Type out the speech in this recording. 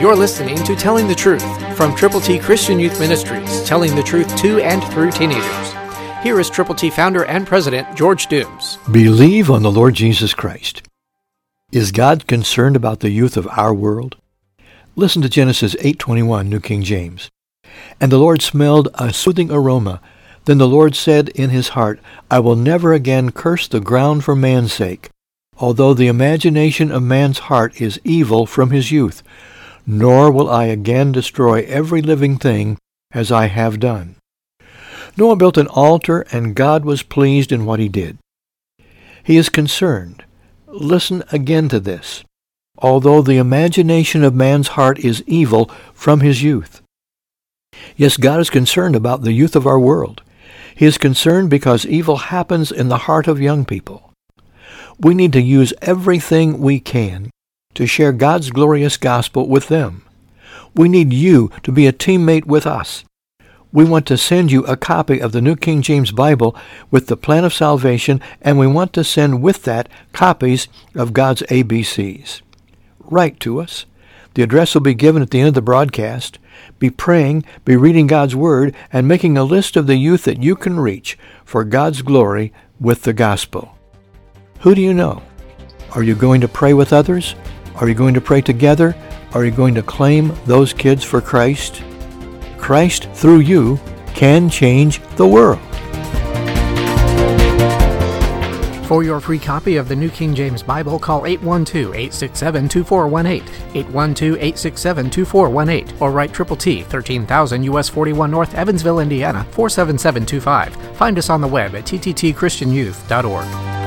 You're listening to Telling the Truth from Triple T Christian Youth Ministries, telling the truth to and through teenagers. Here is Triple T founder and president George Dooms. Believe on the Lord Jesus Christ. Is God concerned about the youth of our world? Listen to Genesis 8:21, New King James. And the Lord smelled a soothing aroma. Then the Lord said in his heart, I will never again curse the ground for man's sake, although the imagination of man's heart is evil from his youth, nor will I again destroy every living thing as I have done. Noah built an altar, and God was pleased in what he did. He is concerned. Listen again to this. Although the imagination of man's heart is evil from his youth. Yes, God is concerned about the youth of our world. He is concerned because evil happens in the heart of young people. We need to use everything we can to share God's glorious gospel with them. We need you to be a teammate with us we want to send you a copy of the New King James Bible with the plan of salvation, and we want to send with that copies of God's ABCs. Write to us. The address will be given at the end of the broadcast. Be praying, be reading God's Word, and making a list of the youth that you can reach for God's glory with the gospel. Who do you know? Are you going to pray with others? Are you going to pray together? Are you going to claim those kids for Christ? Christ through you can change the world. For your free copy of the New King James Bible, call 812-867-2418, 812-867-2418, or write Triple T, 13,000 US 41 North, Evansville, Indiana, 47725. Find us on the web at tttchristianyouth.org.